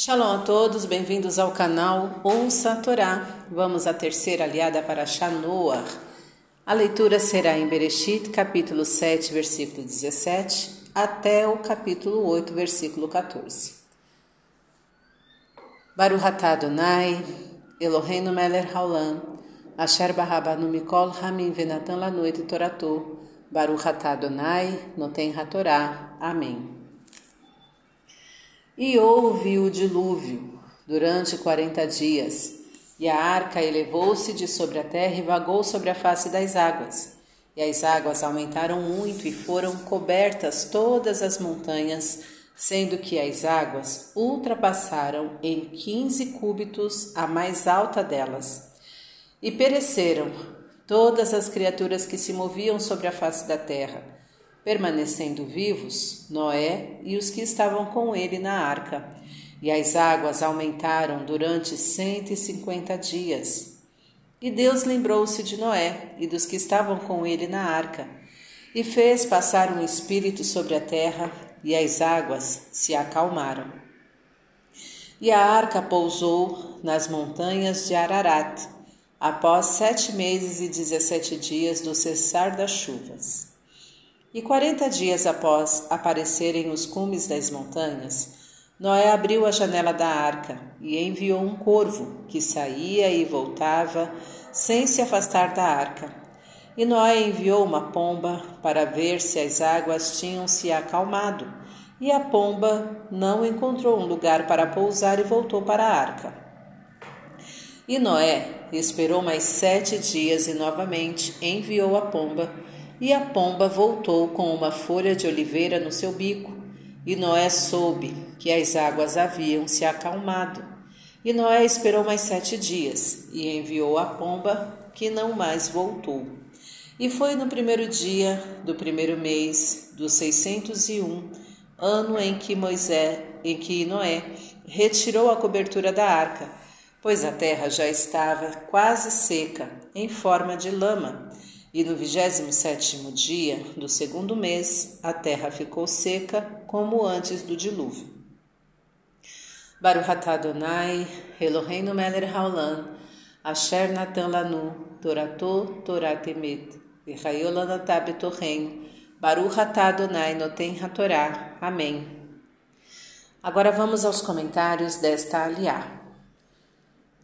Shalom a todos, bem-vindos ao canal Ouça a Torá. Vamos à terceira aliada para Shanoah. A leitura será em Bereshit, capítulo 7, versículo 17, até o capítulo 8, versículo 14. Baruch Adonai, Eloheinu melech haolam, asher barabanu mikol hamim venatan lanoit toratou, Baruch Adonai, noten hatorá. Amém. E houve o dilúvio durante quarenta dias, e a arca elevou-se de sobre a terra e vagou sobre a face das águas. E as águas aumentaram muito e foram cobertas todas as montanhas, sendo que as águas ultrapassaram em quinze cúbitos a mais alta delas. E pereceram todas as criaturas que se moviam sobre a face da terra permanecendo vivos Noé e os que estavam com ele na arca. E as águas aumentaram durante cento e cinquenta dias. E Deus lembrou-se de Noé e dos que estavam com ele na arca, e fez passar um espírito sobre a terra, e as águas se acalmaram. E a arca pousou nas montanhas de Ararat, após sete meses e dezessete dias do cessar das chuvas. E quarenta dias após aparecerem os cumes das montanhas, Noé abriu a janela da arca e enviou um corvo que saía e voltava sem se afastar da arca. E Noé enviou uma pomba para ver se as águas tinham se acalmado. E a pomba não encontrou um lugar para pousar e voltou para a arca. E Noé esperou mais sete dias e novamente enviou a pomba e a pomba voltou com uma folha de oliveira no seu bico. E Noé soube que as águas haviam se acalmado. E Noé esperou mais sete dias e enviou a pomba, que não mais voltou. E foi no primeiro dia do primeiro mês do 601, ano em que Moisés, em que Noé retirou a cobertura da arca, pois a terra já estava quase seca, em forma de lama e no vigésimo sétimo dia do segundo mês, a terra ficou seca, como antes do dilúvio. Baruch Adonai, Eloheinu melech haolam, asher natan lanu, torato torat emet, v'chayol lanatah betorreino, Baruch Adonai noten hatorá. Amém. Agora vamos aos comentários desta aliá.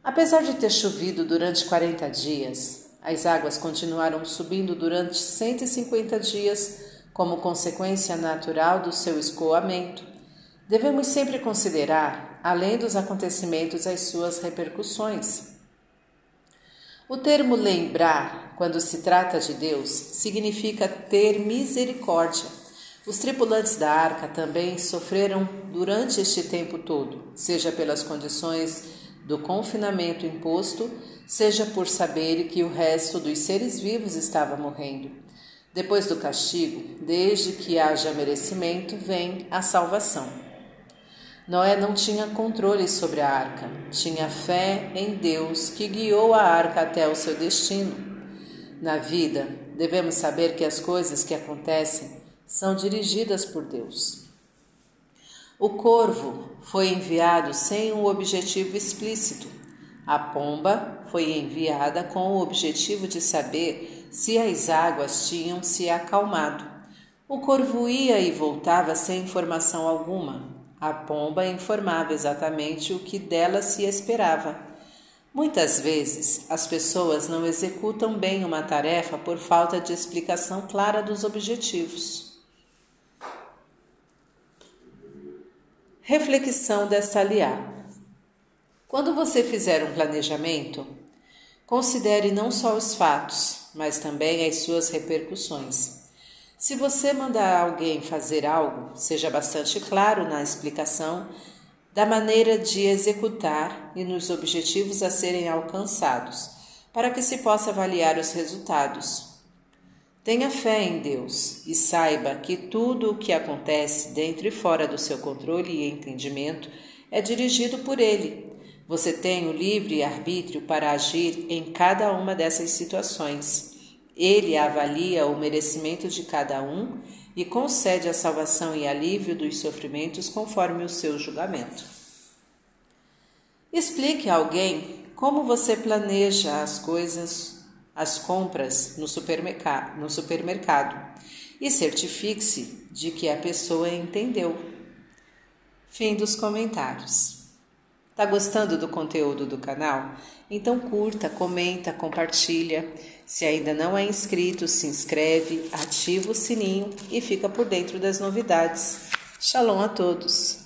Apesar de ter chovido durante 40 dias, as águas continuaram subindo durante 150 dias como consequência natural do seu escoamento. Devemos sempre considerar, além dos acontecimentos, as suas repercussões. O termo lembrar, quando se trata de Deus, significa ter misericórdia. Os tripulantes da arca também sofreram durante este tempo todo, seja pelas condições do confinamento imposto, seja por saber que o resto dos seres vivos estava morrendo. Depois do castigo, desde que haja merecimento, vem a salvação. Noé não tinha controle sobre a arca, tinha fé em Deus que guiou a arca até o seu destino. Na vida, devemos saber que as coisas que acontecem são dirigidas por Deus. O corvo foi enviado sem um objetivo explícito, a pomba foi enviada com o objetivo de saber se as águas tinham se acalmado. O corvo ia e voltava sem informação alguma. A pomba informava exatamente o que dela se esperava. Muitas vezes, as pessoas não executam bem uma tarefa por falta de explicação clara dos objetivos. Reflexão desta aliada. Quando você fizer um planejamento, considere não só os fatos, mas também as suas repercussões. Se você mandar alguém fazer algo, seja bastante claro na explicação da maneira de executar e nos objetivos a serem alcançados, para que se possa avaliar os resultados. Tenha fé em Deus e saiba que tudo o que acontece dentro e fora do seu controle e entendimento é dirigido por Ele você tem o livre arbítrio para agir em cada uma dessas situações. Ele avalia o merecimento de cada um e concede a salvação e alívio dos sofrimentos conforme o seu julgamento. Explique a alguém como você planeja as coisas, as compras no supermercado, no supermercado e certifique-se de que a pessoa entendeu. Fim dos comentários. Tá gostando do conteúdo do canal? Então curta, comenta, compartilha. Se ainda não é inscrito, se inscreve, ativa o sininho e fica por dentro das novidades. Shalom a todos!